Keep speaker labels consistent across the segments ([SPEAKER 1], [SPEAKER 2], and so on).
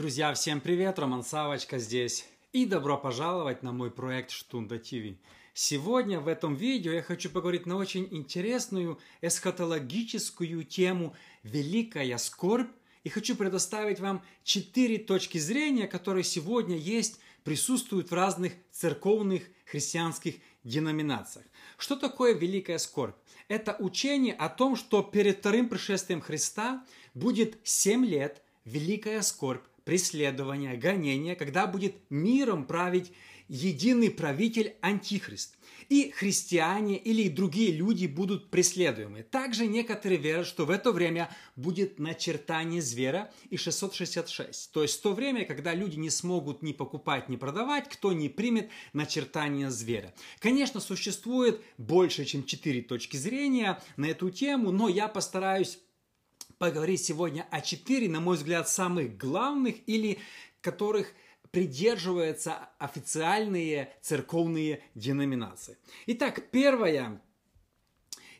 [SPEAKER 1] Друзья, всем привет! Роман Савочка здесь. И добро пожаловать на мой проект Штунда ТВ. Сегодня в этом видео я хочу поговорить на очень интересную эсхатологическую тему «Великая скорбь» и хочу предоставить вам четыре точки зрения, которые сегодня есть, присутствуют в разных церковных христианских деноминациях. Что такое великая скорбь? Это учение о том, что перед вторым пришествием Христа будет семь лет великая скорбь, преследования, гонения, когда будет миром править единый правитель Антихрист. И христиане или другие люди будут преследуемы. Также некоторые верят, что в это время будет начертание зверя и 666. То есть то время, когда люди не смогут ни покупать, ни продавать, кто не примет начертание зверя. Конечно, существует больше, чем четыре точки зрения на эту тему, но я постараюсь поговорить сегодня о четыре, на мой взгляд, самых главных или которых придерживаются официальные церковные деноминации. Итак, первая,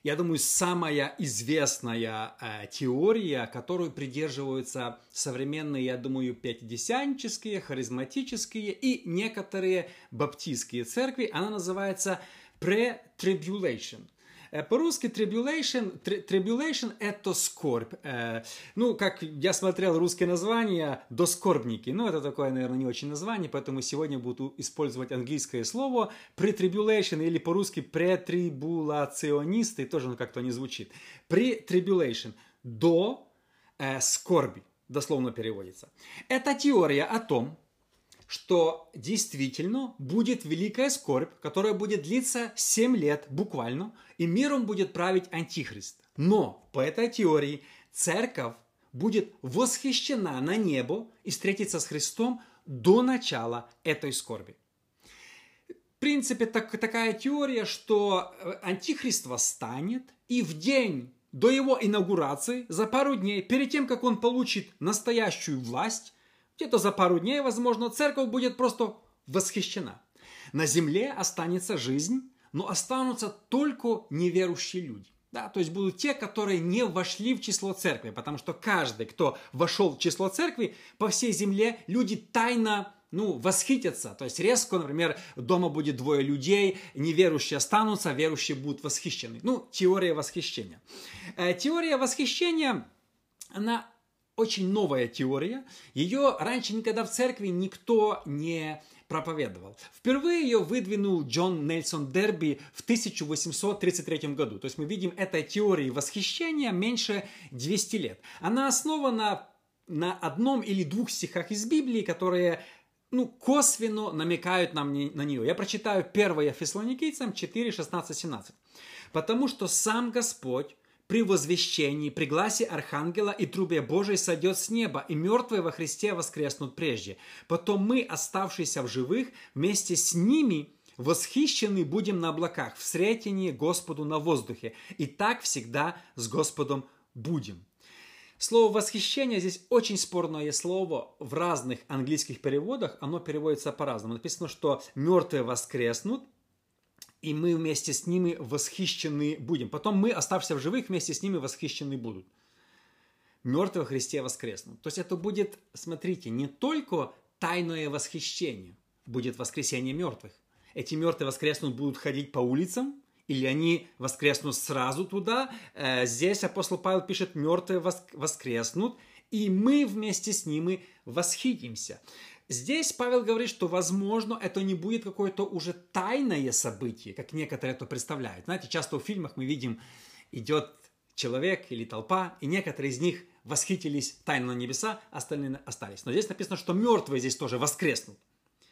[SPEAKER 1] я думаю, самая известная э, теория, которую придерживаются современные, я думаю, пятидесятнические, харизматические и некоторые баптистские церкви, она называется pre-tribulation – по-русски tribulation, tribulation – это скорбь. Э, ну, как я смотрел русское название «доскорбники». Ну, это такое, наверное, не очень название, поэтому сегодня буду использовать английское слово pre-tribulation или по-русски претрибулационисты, тоже ну, как-то не звучит. Pre-tribulation – до э, скорби, дословно переводится. Это теория о том, что действительно будет великая скорбь, которая будет длиться 7 лет буквально, и миром будет править Антихрист. Но по этой теории церковь будет восхищена на небо и встретиться с Христом до начала этой скорби. В принципе, так, такая теория, что э, Антихрист восстанет, и в день до его инаугурации, за пару дней, перед тем, как он получит настоящую власть, где-то за пару дней, возможно, церковь будет просто восхищена. На земле останется жизнь, но останутся только неверующие люди. Да, то есть будут те, которые не вошли в число церкви, потому что каждый, кто вошел в число церкви, по всей земле люди тайно ну, восхитятся. То есть резко, например, дома будет двое людей, неверующие останутся, а верующие будут восхищены. Ну, теория восхищения. Э, теория восхищения, она очень новая теория. Ее раньше никогда в церкви никто не проповедовал. Впервые ее выдвинул Джон Нельсон Дерби в 1833 году. То есть мы видим этой теории восхищения меньше 200 лет. Она основана на одном или двух стихах из Библии, которые ну, косвенно намекают нам на нее. Я прочитаю 1 Фессалоникийцам 4, 16, 17. «Потому что сам Господь при возвещении, при гласе архангела и трубе Божией сойдет с неба, и мертвые во Христе воскреснут прежде. Потом мы, оставшиеся в живых, вместе с ними восхищены будем на облаках, в сретении Господу на воздухе. И так всегда с Господом будем. Слово «восхищение» здесь очень спорное слово. В разных английских переводах оно переводится по-разному. Написано, что мертвые воскреснут, и мы вместе с ними восхищены будем. Потом мы, оставшиеся в живых, вместе с ними восхищены будут. Мертвые Христе воскреснут. То есть это будет, смотрите, не только тайное восхищение, будет воскресение мертвых. Эти мертвые воскреснут будут ходить по улицам, или они воскреснут сразу туда. Э, здесь апостол Павел пишет, мертвые воскреснут, и мы вместе с ними восхитимся. Здесь Павел говорит, что, возможно, это не будет какое-то уже тайное событие, как некоторые это представляют. Знаете, часто в фильмах мы видим, идет человек или толпа, и некоторые из них восхитились тайно на небеса, остальные остались. Но здесь написано, что мертвые здесь тоже воскреснут,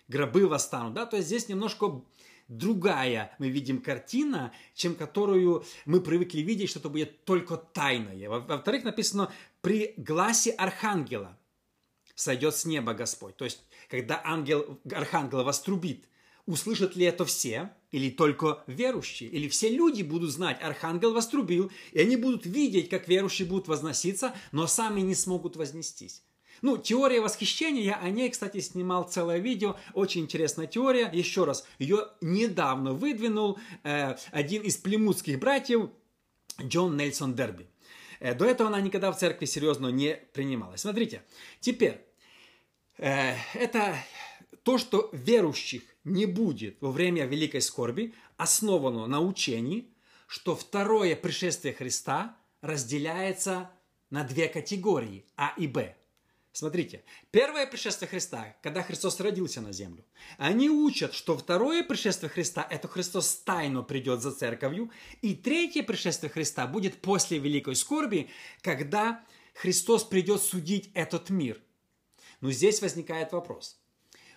[SPEAKER 1] гробы восстанут, да, то есть здесь немножко другая мы видим картина, чем которую мы привыкли видеть, что это будет только тайное. Во-вторых, написано при гласе архангела сойдет с неба Господь. То есть, когда ангел, архангел вострубит, услышат ли это все, или только верующие, или все люди будут знать, архангел вострубил, и они будут видеть, как верующие будут возноситься, но сами не смогут вознестись. Ну, теория восхищения, я о ней, кстати, снимал целое видео, очень интересная теория. Еще раз, ее недавно выдвинул э, один из племутских братьев Джон Нельсон Дерби. Э, до этого она никогда в церкви серьезно не принималась. Смотрите, теперь это то, что верующих не будет во время великой скорби, основано на учении, что второе пришествие Христа разделяется на две категории А и Б. Смотрите, первое пришествие Христа, когда Христос родился на землю. Они учат, что второе пришествие Христа – это Христос тайно придет за церковью. И третье пришествие Христа будет после Великой Скорби, когда Христос придет судить этот мир. Но здесь возникает вопрос.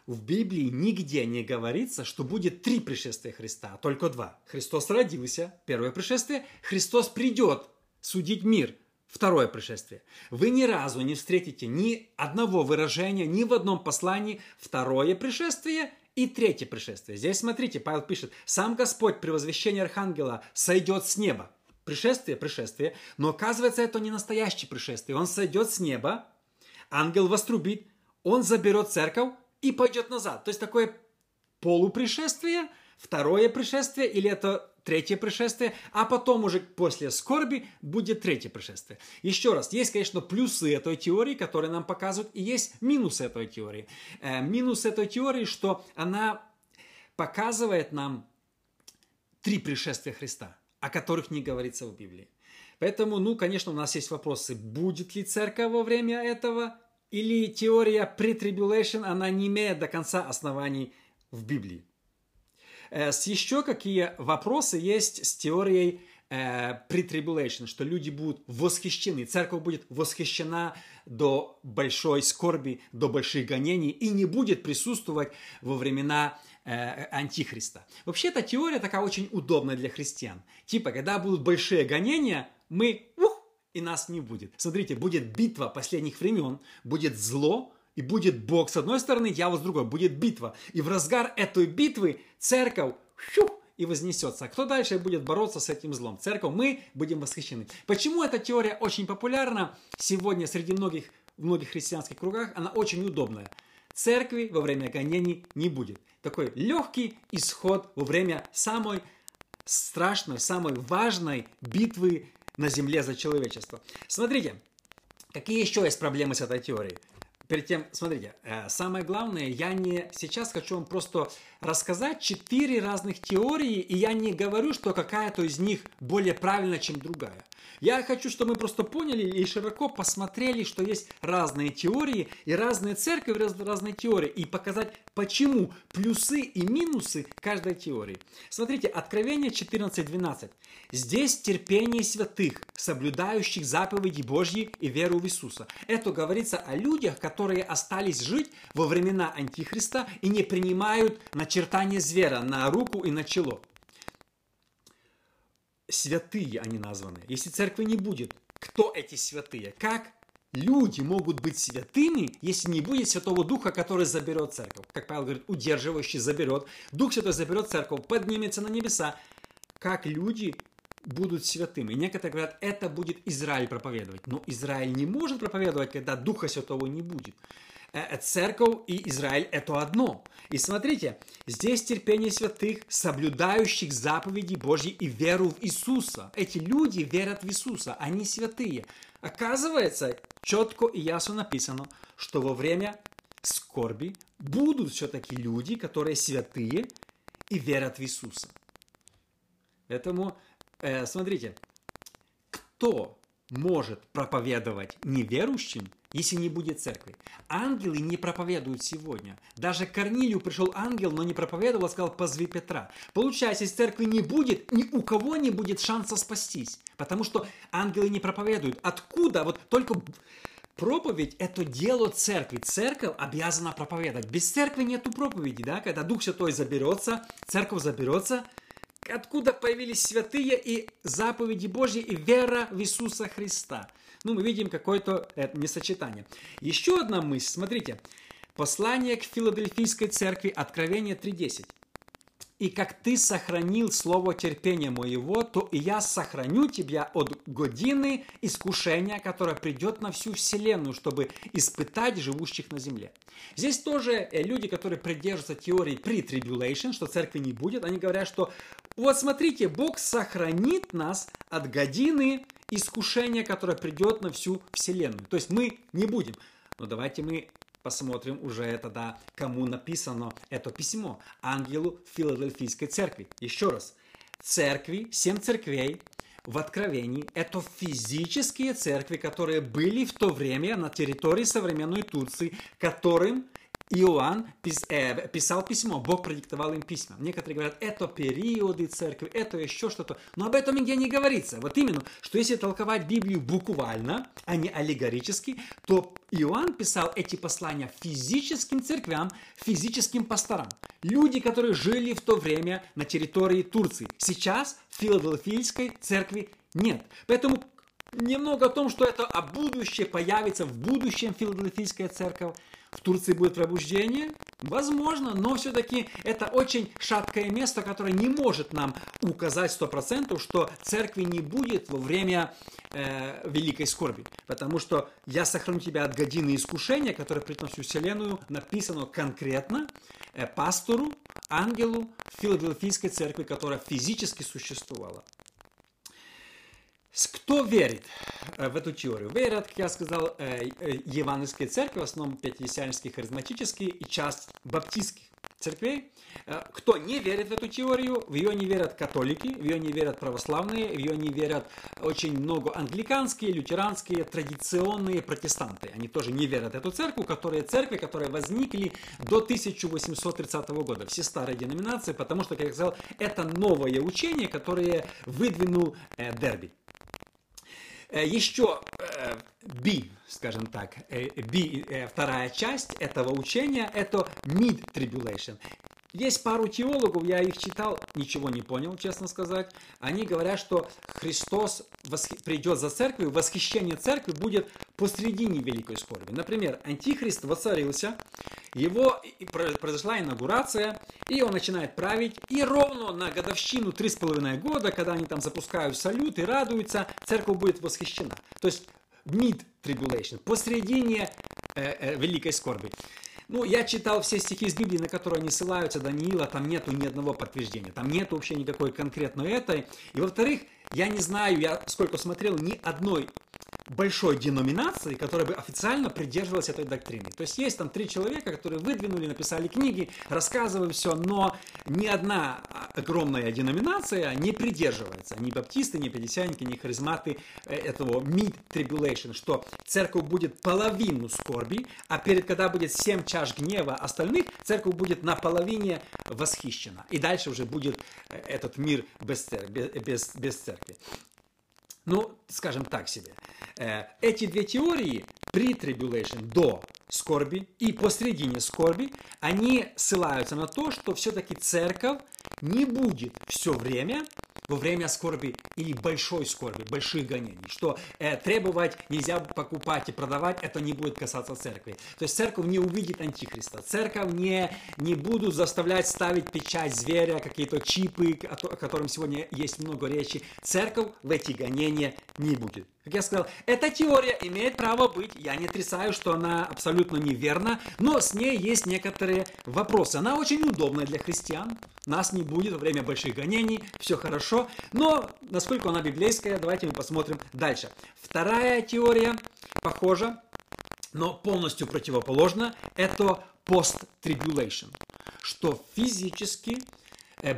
[SPEAKER 1] В Библии нигде не говорится, что будет три пришествия Христа, а только два. Христос родился, первое пришествие, Христос придет судить мир, второе пришествие. Вы ни разу не встретите ни одного выражения, ни в одном послании второе пришествие и третье пришествие. Здесь смотрите, Павел пишет, сам Господь при возвещении Архангела сойдет с неба. Пришествие, пришествие, но оказывается, это не настоящее пришествие. Он сойдет с неба, ангел вострубит, он заберет церковь и пойдет назад. То есть такое полупришествие, второе пришествие или это третье пришествие, а потом уже после скорби будет третье пришествие. Еще раз, есть, конечно, плюсы этой теории, которые нам показывают, и есть минусы этой теории. Э, минус этой теории, что она показывает нам три пришествия Христа, о которых не говорится в Библии. Поэтому, ну, конечно, у нас есть вопросы, будет ли церковь во время этого, или теория pre-tribulation, она не имеет до конца оснований в Библии. Э, с еще какие вопросы есть с теорией э, pre-tribulation, что люди будут восхищены, церковь будет восхищена до большой скорби, до больших гонений и не будет присутствовать во времена э, антихриста. Вообще эта теория такая очень удобная для христиан. Типа, когда будут большие гонения, мы и нас не будет. Смотрите, будет битва последних времен, будет зло, и будет Бог с одной стороны, дьявол с другой. Будет битва. И в разгар этой битвы церковь щух, и вознесется. А кто дальше будет бороться с этим злом? Церковь, мы будем восхищены. Почему эта теория очень популярна сегодня среди многих, в многих христианских кругах? Она очень удобная. Церкви во время гонений не будет. Такой легкий исход во время самой страшной, самой важной битвы на земле за человечество. Смотрите, какие еще есть проблемы с этой теорией? перед тем, смотрите, э, самое главное, я не сейчас хочу вам просто рассказать четыре разных теории, и я не говорю, что какая-то из них более правильная, чем другая. Я хочу, чтобы мы просто поняли и широко посмотрели, что есть разные теории и разные церкви, разные теории, и показать, почему плюсы и минусы каждой теории. Смотрите, Откровение 14.12. Здесь терпение святых, соблюдающих заповеди Божьи и веру в Иисуса. Это говорится о людях, которые остались жить во времена Антихриста и не принимают начертание звера на руку и на чело святые они названы. Если церкви не будет, кто эти святые? Как люди могут быть святыми, если не будет Святого Духа, который заберет церковь? Как Павел говорит, удерживающий заберет. Дух Святой заберет церковь, поднимется на небеса. Как люди будут святыми. Некоторые говорят, это будет Израиль проповедовать. Но Израиль не может проповедовать, когда Духа Святого не будет. Э, э, церковь и Израиль – это одно. И смотрите, здесь терпение святых, соблюдающих заповеди Божьи и веру в Иисуса. Эти люди верят в Иисуса, они святые. Оказывается, четко и ясно написано, что во время скорби будут все-таки люди, которые святые и верят в Иисуса. Поэтому, э, смотрите, кто может проповедовать неверующим – если не будет церкви. Ангелы не проповедуют сегодня. Даже к Корнилию пришел ангел, но не проповедовал, а сказал, позови Петра. Получается, если церкви не будет, ни у кого не будет шанса спастись. Потому что ангелы не проповедуют. Откуда? Вот только проповедь – это дело церкви. Церковь обязана проповедовать. Без церкви нету проповеди, да? Когда Дух Святой заберется, церковь заберется, откуда появились святые и заповеди Божьи и вера в Иисуса Христа – ну, мы видим какое-то э, несочетание. Еще одна мысль, смотрите. Послание к Филадельфийской церкви, Откровение 3.10. «И как ты сохранил слово терпения моего, то и я сохраню тебя от годины искушения, которое придет на всю вселенную, чтобы испытать живущих на земле». Здесь тоже э, люди, которые придерживаются теории pre-tribulation, что церкви не будет, они говорят, что вот смотрите, Бог сохранит нас от годины искушение, которое придет на всю Вселенную. То есть мы не будем. Но давайте мы посмотрим уже тогда, кому написано это письмо. Ангелу Филадельфийской церкви. Еще раз. Церкви, семь церквей в Откровении – это физические церкви, которые были в то время на территории современной Турции, которым Иоанн э, писал письмо, Бог продиктовал им письма. Некоторые говорят, это периоды церкви, это еще что-то. Но об этом нигде не говорится. Вот именно, что если толковать Библию буквально, а не аллегорически, то Иоанн писал эти послания физическим церквям, физическим пасторам. Люди, которые жили в то время на территории Турции. Сейчас Филадельфийской церкви нет. Поэтому немного о том, что это о будущее появится в будущем Филадельфийская церковь. В Турции будет пробуждение? Возможно, но все-таки это очень шаткое место, которое не может нам указать сто процентов, что церкви не будет во время э, великой скорби. Потому что «я сохраню тебя от годины искушения», которое приносит вселенную, написано конкретно э, пастору, ангелу Филадельфийской церкви, которая физически существовала. Кто верит э, в эту теорию? Верят, как я сказал, э, э, евангельские церкви, в основном пятидесятнические, харизматические и часть баптистских церквей. Кто не верит в эту теорию, в ее не верят католики, в ее не верят православные, в ее не верят очень много англиканские, лютеранские, традиционные протестанты. Они тоже не верят в эту церковь, которые церкви, которые возникли до 1830 года. Все старые деноминации, потому что, как я сказал, это новое учение, которое выдвинул Дерби. Э, Еще B, э, скажем так, B, э, вторая часть этого учения, это mid tribulation. Есть пару теологов, я их читал, ничего не понял, честно сказать. Они говорят, что Христос придет за церковью, восхищение церкви будет посредине великой скорби. Например, Антихрист воцарился, его произошла инаугурация, и он начинает править, и ровно на годовщину три с половиной года, когда они там запускают салют и радуются, церковь будет восхищена. То есть mid tribulation, посредине э, э, великой скорби. Ну, я читал все стихи из Библии, на которые они ссылаются, Даниила, там нету ни одного подтверждения, там нету вообще никакой конкретной этой. И во-вторых, я не знаю, я сколько смотрел, ни одной большой деноминации, которая бы официально придерживалась этой доктрины. То есть есть там три человека, которые выдвинули, написали книги, рассказывают все, но ни одна огромная деноминация не придерживается. Ни баптисты, ни пятидесятники, ни харизматы э, этого mid-tribulation, что церковь будет половину скорби, а перед, когда будет семь чаш гнева остальных, церковь будет наполовине восхищена. И дальше уже будет э, этот мир без, без, без, без церкви. Ну, скажем так себе. Э, эти две теории, pre-tribulation, до скорби и посредине скорби, они ссылаются на то, что все-таки церковь не будет все время во время скорби или большой скорби, больших гонений, что э, требовать нельзя покупать и продавать, это не будет касаться церкви. То есть церковь не увидит антихриста, церковь не, не будут заставлять ставить печать зверя, какие-то чипы, о, о котором сегодня есть много речи. Церковь в эти гонения не будет. Как я сказал, эта теория имеет право быть. Я не отрицаю, что она абсолютно неверна, но с ней есть некоторые вопросы. Она очень удобная для христиан. Нас не будет во время больших гонений, все хорошо. Но насколько она библейская, давайте мы посмотрим дальше. Вторая теория похожа, но полностью противоположна. Это post-tribulation, что физически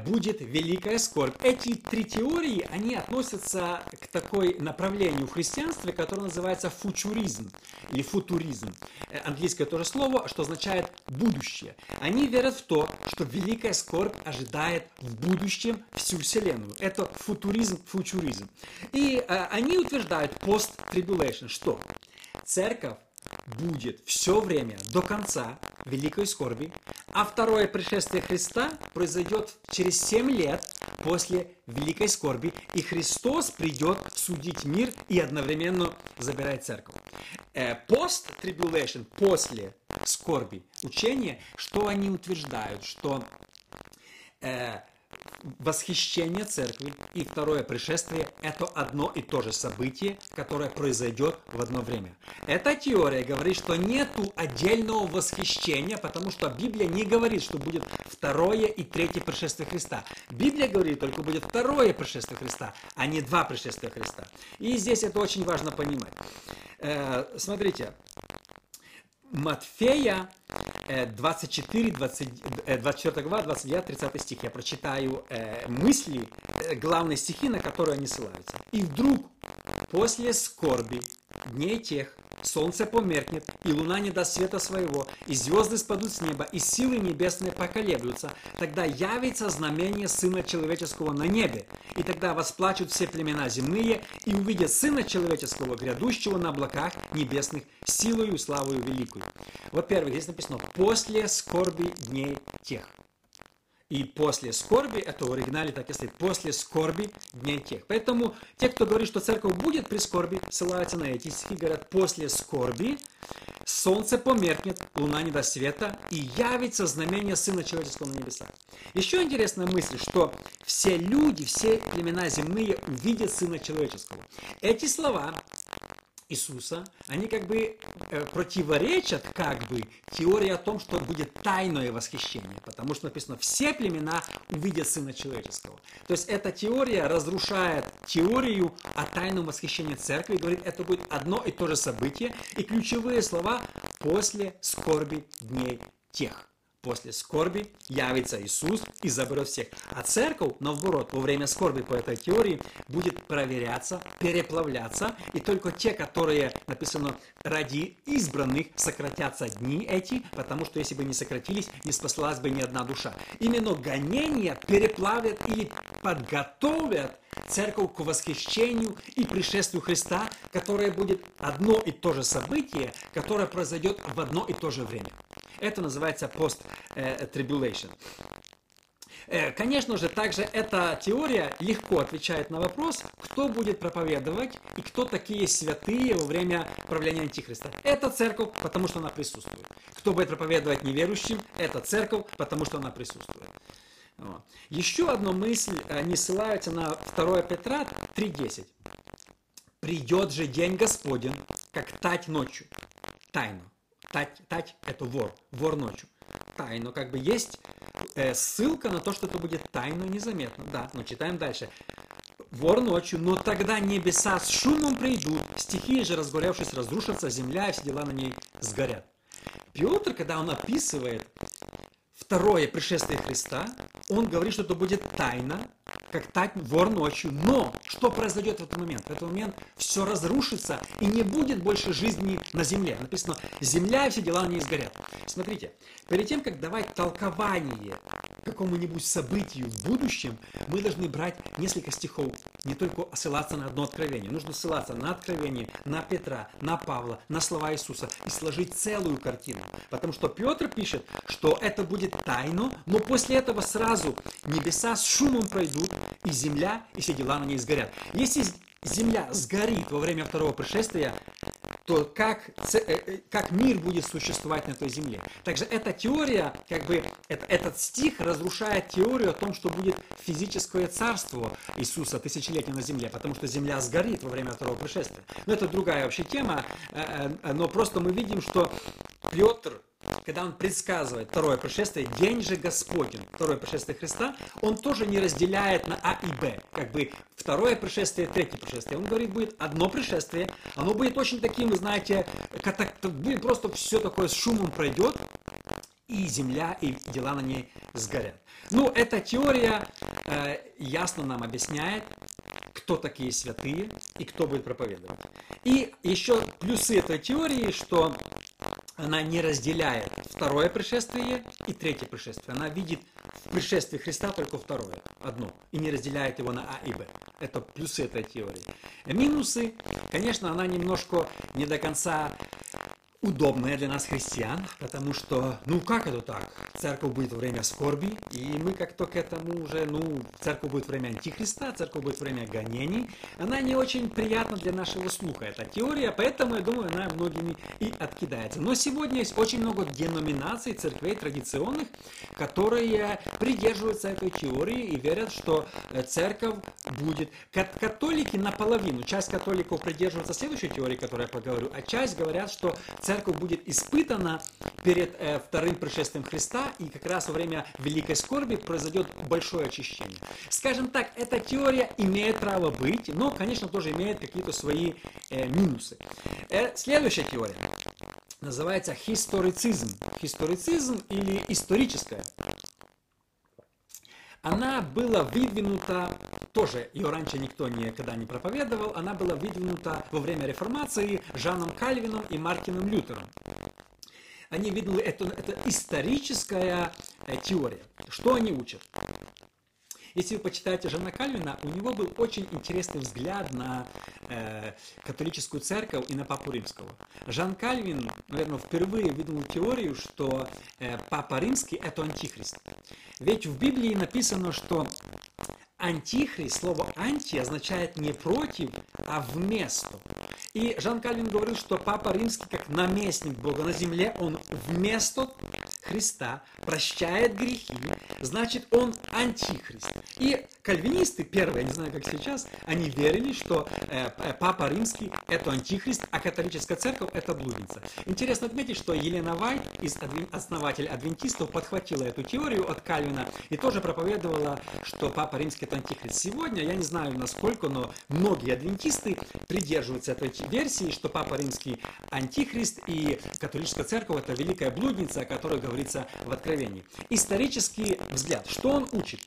[SPEAKER 1] будет великая скорбь. Эти три теории, они относятся к такой направлению в христианстве, которое называется футуризм или футуризм. Э, английское тоже слово, что означает будущее. Они верят в то, что великая скорбь ожидает в будущем всю Вселенную. Это футуризм, футуризм. И э, они утверждают пост-трибулейшн, что церковь будет все время до конца великой скорби, а второе пришествие Христа произойдет через 7 лет после великой скорби, и Христос придет судить мир и одновременно забирать церковь. Э, после скорби, учение, что они утверждают, что э, восхищение церкви и второе пришествие – это одно и то же событие, которое произойдет в одно время. Эта теория говорит, что нету отдельного восхищения, потому что Библия не говорит, что будет второе и третье пришествие Христа. Библия говорит, только будет второе пришествие Христа, а не два пришествия Христа. И здесь это очень важно понимать. Э, смотрите, Матфея 24, 20, 24 глава, 29, 30 стих. Я прочитаю э, мысли, э, главные стихи, на которые они ссылаются. «И вдруг после скорби дней тех солнце померкнет, и луна не даст света своего, и звезды спадут с неба, и силы небесные поколеблются. Тогда явится знамение Сына Человеческого на небе, и тогда восплачут все племена земные, и увидят Сына Человеческого, грядущего на облаках небесных, силою и славою великую. Во-первых, здесь написано «после скорби дней тех». И после скорби, это в оригинале так и стоит, после скорби дней тех. Поэтому те, кто говорит, что церковь будет при скорби, ссылаются на эти стихи, говорят, после скорби солнце померкнет, луна не даст света, и явится знамение Сына Человеческого на небесах. Еще интересная мысль, что все люди, все племена земные увидят Сына Человеческого. Эти слова Иисуса, они как бы э, противоречат как бы теории о том, что будет тайное восхищение, потому что написано, все племена увидят Сына Человеческого. То есть эта теория разрушает теорию о тайном восхищении церкви, говорит, это будет одно и то же событие, и ключевые слова после скорби дней тех после скорби явится Иисус и заберет всех. А церковь, наоборот, во время скорби по этой теории будет проверяться, переплавляться, и только те, которые, написано, ради избранных сократятся дни эти, потому что если бы не сократились, не спаслась бы ни одна душа. Именно гонения переплавят или подготовят церковь к восхищению и пришествию Христа, которое будет одно и то же событие, которое произойдет в одно и то же время. Это называется post-tribulation. Э, конечно же, также эта теория легко отвечает на вопрос, кто будет проповедовать и кто такие святые во время правления Антихриста. Это церковь, потому что она присутствует. Кто будет проповедовать неверующим, это церковь, потому что она присутствует. Еще одна мысль, они ссылаются на 2 Петра 3.10. «Придет же день Господень, как тать ночью». Тайну. Тать, тать – это вор, вор ночью. Тайно, как бы есть э, ссылка на то, что это будет тайно незаметно. Да, но читаем дальше. Вор ночью, но тогда небеса с шумом придут, стихии же, разгоревшись, разрушатся, земля и все дела на ней сгорят. Петр, когда он описывает второе пришествие Христа, он говорит, что это будет тайна, как тать вор ночью. Но что произойдет в этот момент? В этот момент все разрушится и не будет больше жизни на земле. Написано, земля и все дела не изгорят. Смотрите, перед тем, как давать толкование какому-нибудь событию в будущем, мы должны брать несколько стихов, не только ссылаться на одно откровение. Нужно ссылаться на откровение, на Петра, на Павла, на слова Иисуса и сложить целую картину. Потому что Петр пишет, что это будет тайно, но после этого сразу небеса с шумом пройдут, и земля, и все дела на ней сгорят. Если земля сгорит во время второго пришествия, то как, э, э, как мир будет существовать на этой земле. Также эта теория, как бы это, этот стих разрушает теорию о том, что будет физическое царство Иисуса тысячелетия на земле, потому что земля сгорит во время второго пришествия. Но это другая вообще тема, э, но просто мы видим, что Петр когда он предсказывает второе пришествие, день же Господень, второе пришествие Христа, он тоже не разделяет на А и Б, как бы второе пришествие, третье пришествие. Он говорит, будет одно пришествие, оно будет очень таким, знаете, как, будет просто все такое с шумом пройдет, и земля, и дела на ней сгорят. Ну, эта теория э, ясно нам объясняет, кто такие святые и кто будет проповедовать. И еще плюсы этой теории, что она не разделяет второе пришествие и третье пришествие. Она видит в пришествии Христа только второе, одно, и не разделяет его на А и Б. Это плюсы этой теории. Минусы, конечно, она немножко не до конца удобная для нас, христиан, потому что, ну как это так? Церковь будет время скорби, и мы как-то к этому уже, ну, церковь будет время антихриста, церковь будет время гонений. Она не очень приятна для нашего слуха, эта теория, поэтому, я думаю, она многими и откидается. Но сегодня есть очень много деноминаций, церквей традиционных, которые придерживаются этой теории и верят, что э, церковь будет. Католики наполовину, часть католиков придерживается следующей теории, которую я поговорю, а часть говорят, что церковь церковь будет испытана перед э, вторым пришествием Христа, и как раз во время Великой Скорби произойдет большое очищение. Скажем так, эта теория имеет право быть, но, конечно, тоже имеет какие-то свои э, минусы. Э, следующая теория. называется историцизм. Историцизм или историческая. Она была выдвинута, тоже ее раньше никто никогда не проповедовал, она была выдвинута во время реформации Жаном Кальвином и Мартином Лютером. Они видели, это, это историческая э, теория. Что они учат? Если вы почитаете Жана Кальвина, у него был очень интересный взгляд на э, католическую церковь и на Папу Римского. Жан Кальвин, наверное, впервые выдвинул теорию, что э, Папа Римский – это антихрист. Ведь в Библии написано, что антихрист, слово анти означает не против, а вместо. И Жан Кальвин говорил, что Папа Римский, как наместник Бога на земле, он вместо Христа прощает грехи, значит, он антихрист. И кальвинисты, первые, я не знаю, как сейчас, они верили, что э, э Папа Римский – это антихрист, а католическая церковь – это блудница. Интересно отметить, что Елена Вайт, из основатель адвентистов, подхватила эту теорию от Кальвина и тоже проповедовала, что Папа Римский – это антихрист. Сегодня, я не знаю насколько, но многие адвентисты придерживаются этой версии, что Папа Римский – антихрист, и католическая церковь – это великая блудница, о которой говорится в Откровении. Исторический взгляд. Что он учит?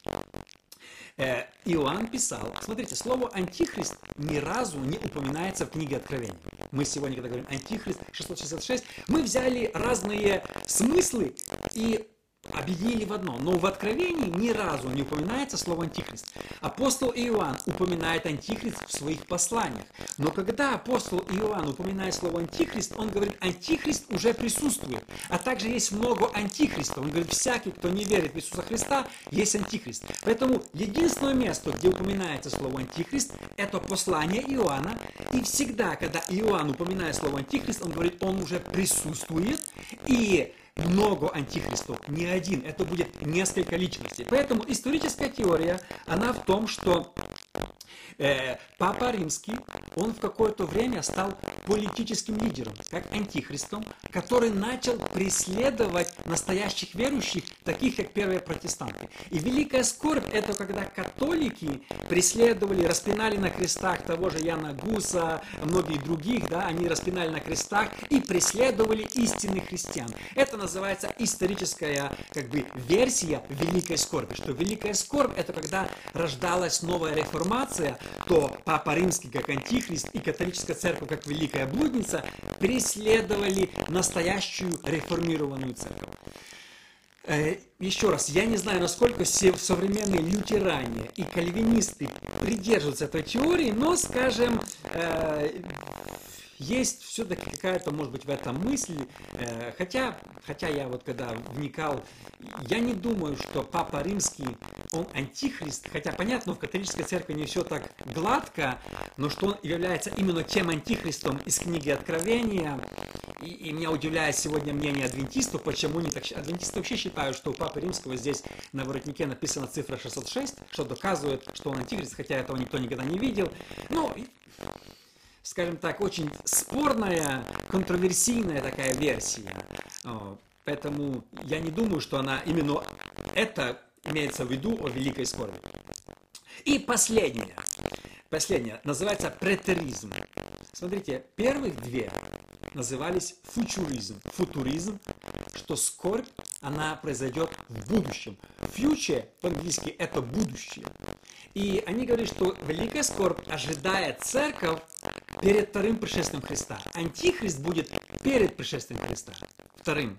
[SPEAKER 1] Э, Иоанн писал, смотрите, слово «антихрист» ни разу не упоминается в книге Откровений. Мы сегодня, когда говорим «антихрист» 666, мы взяли разные смыслы и объединили в одно. Но в Откровении ни разу не упоминается слово «антихрист». Апостол Иоанн упоминает «антихрист» в своих посланиях. Но когда апостол Иоанн упоминает слово «антихрист», он говорит, «антихрист уже присутствует». А также есть много антихристов. Он говорит, всякий, кто не верит в Иисуса Христа, есть антихрист. Поэтому единственное место, где упоминается слово «антихрист», это послание Иоанна. И всегда, когда Иоанн упоминает слово «антихрист», он говорит, он уже присутствует. И много антихристов, не один, это будет несколько личностей. Поэтому историческая теория, она в том, что э, Папа Римский, он в какое-то время стал политическим лидером, как антихристом, который начал преследовать настоящих верующих, таких как первые протестанты. И великая скорбь – это когда католики преследовали, распинали на крестах того же Яна Гуса, многих других, да, они распинали на крестах и преследовали истинных христиан. Это называется историческая как бы версия великой скорби, что великая скорбь – это когда рождалась новая реформация, то Папа Римский как антихрист и католическая церковь как великая блудница преследовали настоящую реформированную церковь. Э, еще раз, я не знаю, насколько современные лютеране и кальвинисты придерживаются этой теории, но, скажем, э, есть все-таки какая-то, может быть, в этом мысль, э, хотя, хотя я вот когда вникал, я не думаю, что Папа Римский, он антихрист, хотя понятно, в католической церкви не все так гладко, но что он является именно тем антихристом из книги Откровения, и, и меня удивляет сегодня мнение адвентистов, почему не так Адвентисты вообще считают, что у Папы Римского здесь на воротнике написана цифра 606, что доказывает, что он антихрист, хотя этого никто никогда не видел. Ну, скажем так, очень спорная, контроверсийная такая версия. Поэтому я не думаю, что она именно это имеется в виду о великой скорби. И последнее. Последнее называется претеризм. Смотрите, первых две назывались футуризм. Футуризм, что скорбь, она произойдет в будущем. Future по-английски это будущее. И они говорят, что великая скорбь ожидает церковь перед вторым пришествием Христа. Антихрист будет перед пришествием Христа, вторым.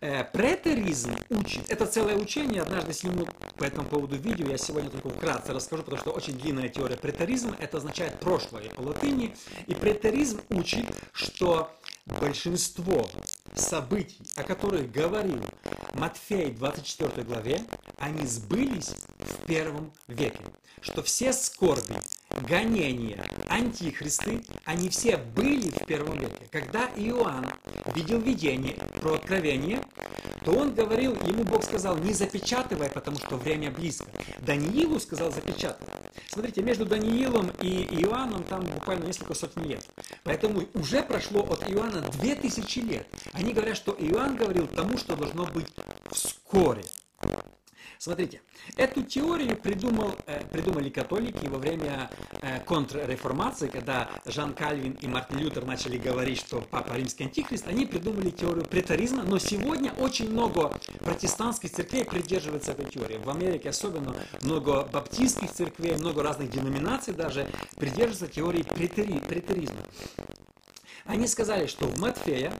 [SPEAKER 1] Э, претеризм учит, это целое учение, однажды сниму по этому поводу видео, я сегодня только вкратце расскажу, потому что очень длинная теория. Претеризм это означает прошлое по латыни, и претеризм учит, что большинство событий, о которых говорил Матфей в 24 главе, они сбылись в первом веке. Что все скорби, гонения, антихристы, они все были в первом веке. Когда Иоанн видел видение про откровение, то он говорил, ему Бог сказал, не запечатывай, потому что время близко. Даниилу сказал запечатывай. Смотрите, между Даниилом и Иоанном там буквально несколько сотен лет. Поэтому уже прошло от Иоанна две тысячи лет. Они говорят, что Иоанн говорил тому, что должно быть вскоре. Смотрите, эту теорию придумал, э, придумали католики во время э, контрреформации, когда Жан Кальвин и Мартин Лютер начали говорить, что Папа Римский Антихрист, они придумали теорию преторизма, но сегодня очень много протестантских церквей придерживается этой теории. В Америке особенно много баптистских церквей, много разных деноминаций даже придерживаются теории претери, преторизма. Они сказали, что в Матфея,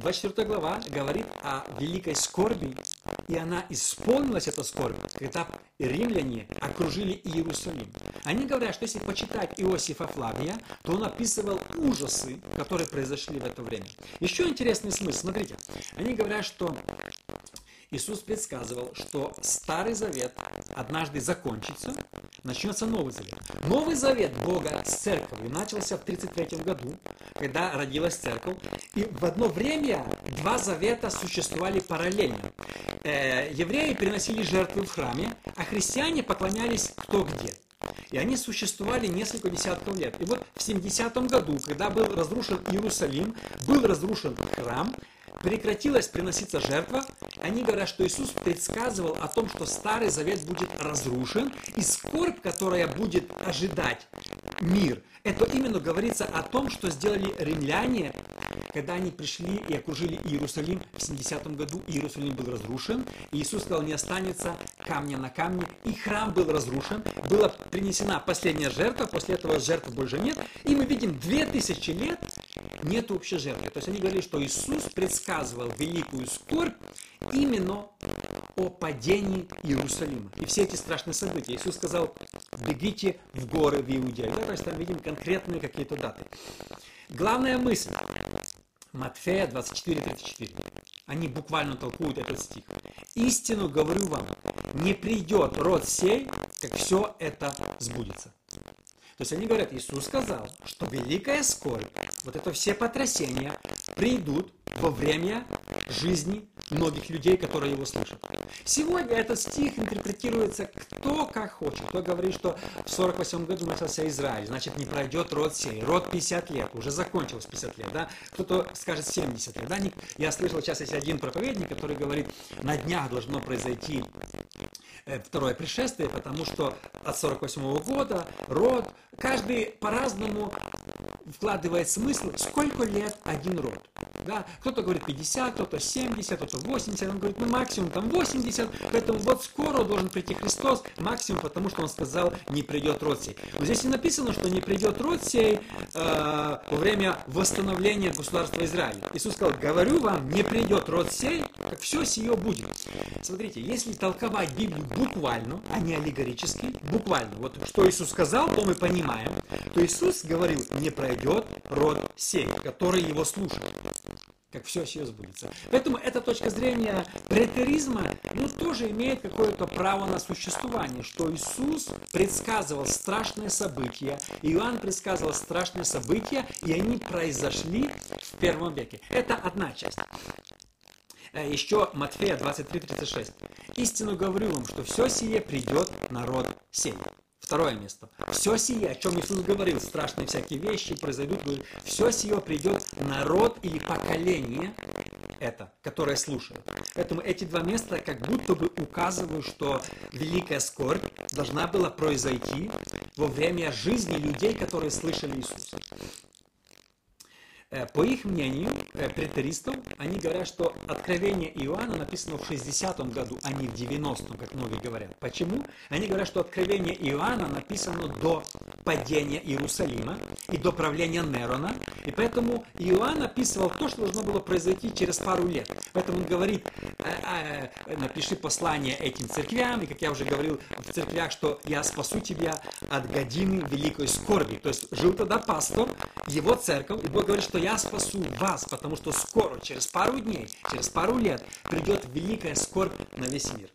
[SPEAKER 1] 24 глава, говорит о великой скорби, и она исполнилась, эта скорбь, когда римляне окружили Иерусалим. Они говорят, что если почитать Иосифа Флавия, то он описывал ужасы, которые произошли в это время. Еще интересный смысл, смотрите, они говорят, что Иисус предсказывал, что Старый Завет однажды закончится, начнется Новый Завет. Новый Завет Бога с церковью начался в 33 году, когда родилась церковь. И в одно время два завета существовали параллельно. Э, евреи приносили жертвы в храме, а христиане поклонялись кто где. И они существовали несколько десятков лет. И вот в 70 году, когда был разрушен Иерусалим, был разрушен храм, прекратилась приноситься жертва, они говорят, что Иисус предсказывал о том, что Старый Завет будет разрушен, и скорбь, которая будет ожидать мир, это именно говорится о том, что сделали римляне, когда они пришли и окружили Иерусалим в 70 году, Иерусалим был разрушен, и Иисус сказал, не останется камня на камне, и храм был разрушен, была принесена последняя жертва, после этого жертвы больше нет, и мы видим 2000 лет нет вообще жертвы. То есть они говорили, что Иисус предсказывал великую скорбь именно о падении Иерусалима. И все эти страшные события. Иисус сказал, бегите в горы в Иудею. Да, то есть там видим конкретные какие-то даты. Главная мысль. Матфея 24:34. Они буквально толкуют этот стих. Истину говорю вам, не придет род сей, как все это сбудется. То есть они говорят, Иисус сказал, что великая скорбь, вот это все потрясения придут во время жизни многих людей, которые его слышат. Сегодня этот стих интерпретируется кто как хочет. Кто говорит, что в 48 году начался Израиль, значит не пройдет род сей. Род 50 лет, уже закончилось 50 лет. Да? Кто-то скажет 70 лет. Да? Я слышал сейчас есть один проповедник, который говорит, на днях должно произойти э, второе пришествие, потому что от 48 года род, каждый по-разному вкладывает смысл, сколько лет один род. Да? Кто-то говорит 50, кто-то 70, кто-то 80, он говорит, ну максимум там 80, поэтому вот скоро должен прийти Христос, максимум, потому что он сказал, не придет род сей. Но здесь и написано, что не придет род сей э, во время восстановления государства Израиля. Иисус сказал, говорю вам, не придет род сей, как все сие будет. Смотрите, если толковать Библию буквально, а не аллегорически, буквально, вот что Иисус сказал, то мы понимаем, то Иисус говорил, не пройдет род сей, который его слушает как все сие сбудется. Поэтому эта точка зрения претеризма, ну, тоже имеет какое-то право на существование, что Иисус предсказывал страшные события, Иоанн предсказывал страшные события, и они произошли в первом веке. Это одна часть. Э, Еще Матфея 23:36. «Истину говорю вам, что все сие придет народ сей». Второе место. Все сие, о чем Иисус говорил, страшные всякие вещи произойдут, все сие придет народ или поколение, это, которое слушает. Поэтому эти два места как будто бы указывают, что великая скорбь должна была произойти во время жизни людей, которые слышали Иисуса. Э, по их мнению, э, претеристов, они говорят, что откровение Иоанна написано в 60-м году, а не в 90-м, как многие говорят. Почему? Они говорят, что откровение Иоанна написано до падения Иерусалима и до правления Нерона, и поэтому Иоанн описывал то, что должно было произойти через пару лет. Поэтому он говорит, «Э, напиши послание этим церквям, и как я уже говорил в церквях, что я спасу тебя от годины великой скорби. То есть жил тогда пастор, его церковь, и Бог говорит, что я спасу вас, потому что скоро, через пару дней, через пару лет придет великая скорбь на весь мир.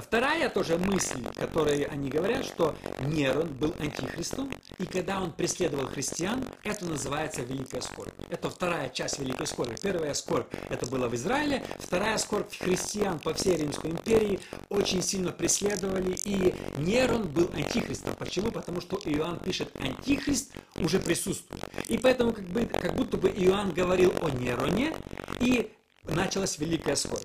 [SPEAKER 1] Вторая тоже мысль, которой они говорят, что Нерон был антихристом, и когда он преследовал христиан, это называется Великая Скорбь. Это вторая часть Великой Скорби. Первая скорбь, это было в Израиле, вторая скорбь христиан по всей Римской империи очень сильно преследовали, и Нерон был антихристом. Почему? Потому что Иоанн пишет, антихрист уже присутствует. И поэтому как, бы, как будто бы Иоанн говорил о Нероне, и началась Великая Скорбь.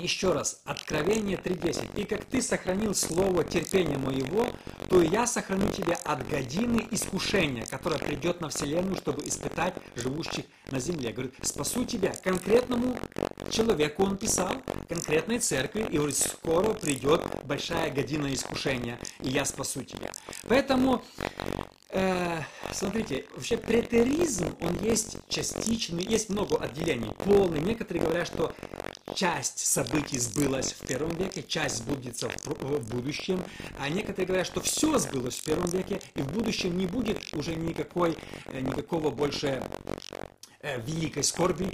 [SPEAKER 1] Еще раз, Откровение 3.10. «И как ты сохранил слово терпения моего, то и я сохраню тебя от годины искушения, которое придет на вселенную, чтобы испытать живущих на земле». Говорит, спасу тебя. Конкретному человеку он писал, конкретной церкви, и говорит, скоро придет большая година искушения, и я спасу тебя. Поэтому Э, смотрите, вообще претеризм, он есть частичный, есть много отделений, полный. Некоторые говорят, что часть событий сбылась в первом веке, часть сбудется в, будущем, а некоторые говорят, что все сбылось в первом веке, и в будущем не будет уже никакой, э, никакого больше э, великой скорби,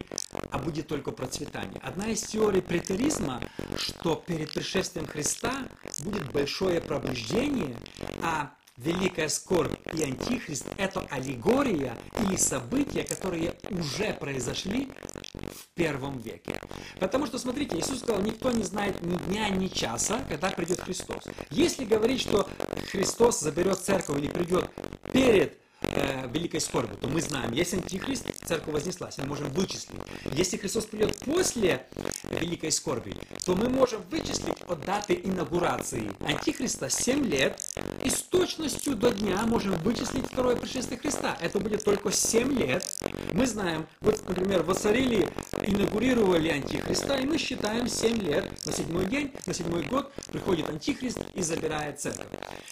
[SPEAKER 1] а будет только процветание. Одна из теорий претеризма, что перед пришествием Христа будет большое пробуждение, а Великая скорбь и Антихрист – это аллегория или события, которые уже произошли в первом веке. Потому что, смотрите, Иисус сказал, никто не знает ни дня, ни часа, когда придет Христос. Если говорить, что Христос заберет церковь или придет перед э, великой скорби, то мы знаем, если антихрист, церковь вознеслась, мы можем вычислить. Если Христос придет после великой скорби, то мы можем вычислить от даты инаугурации антихриста 7 лет и с точностью до дня можем вычислить второе пришествие Христа. Это будет только 7 лет. Мы знаем, вот, например, воцарили, инаугурировали антихриста, и мы считаем 7 лет на седьмой день, на седьмой год приходит антихрист и забирает церковь.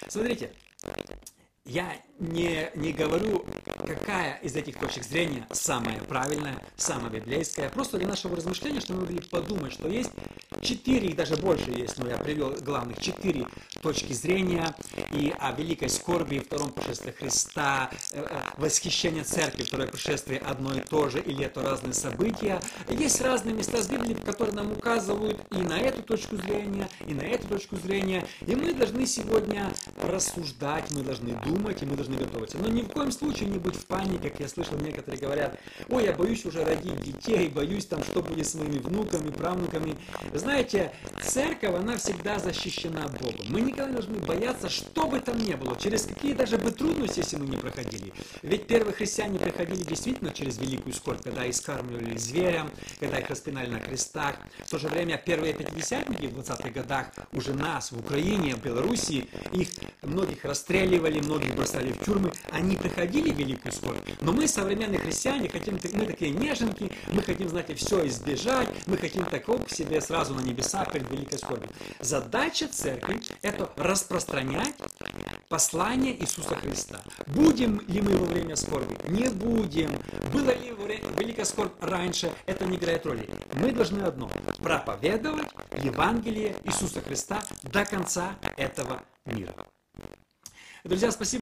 [SPEAKER 1] Смотрите, я не, не говорю, какая из этих точек зрения самая правильная, самая библейская. Просто для нашего размышления, что мы могли подумать, что есть четыре, и даже больше есть, но я привел главных четыре точки зрения и о великой скорби, втором пришествии Христа, э, э, восхищение церкви, второе пришествие одно и то же, или это разные события. Есть разные места с Библии, которые нам указывают и на эту точку зрения, и на эту точку зрения. И мы должны сегодня рассуждать, мы должны думать, думать, и мы должны готовиться. Но ни в коем случае не быть в панике, как я слышал, некоторые говорят, ой, я боюсь уже родить детей, боюсь там, что будет с моими внуками, правнуками. Знаете, церковь, она всегда защищена Богом. Мы никогда не должны бояться, что бы там ни было, через какие даже бы трудности, если мы не проходили. Ведь первые христиане проходили действительно через великую скорбь, когда искармливали зверя, когда их распинали на крестах. В то же время первые пятидесятники в 20-х годах уже нас в Украине, в Белоруссии, их многих расстреливали, многих бросали в тюрьмы, они проходили великую скорбь. Но мы, современные христиане, хотим, мы такие неженки, мы хотим, знаете, все избежать, мы хотим такого к себе сразу на небеса перед великой скорбью. Задача церкви – это распространять послание Иисуса Христа. Будем ли мы во время скорби? Не будем. Было ли великая скорбь раньше? Это не играет роли. Мы должны одно – проповедовать Евангелие Иисуса Христа до конца этого мира. Друзья, спасибо.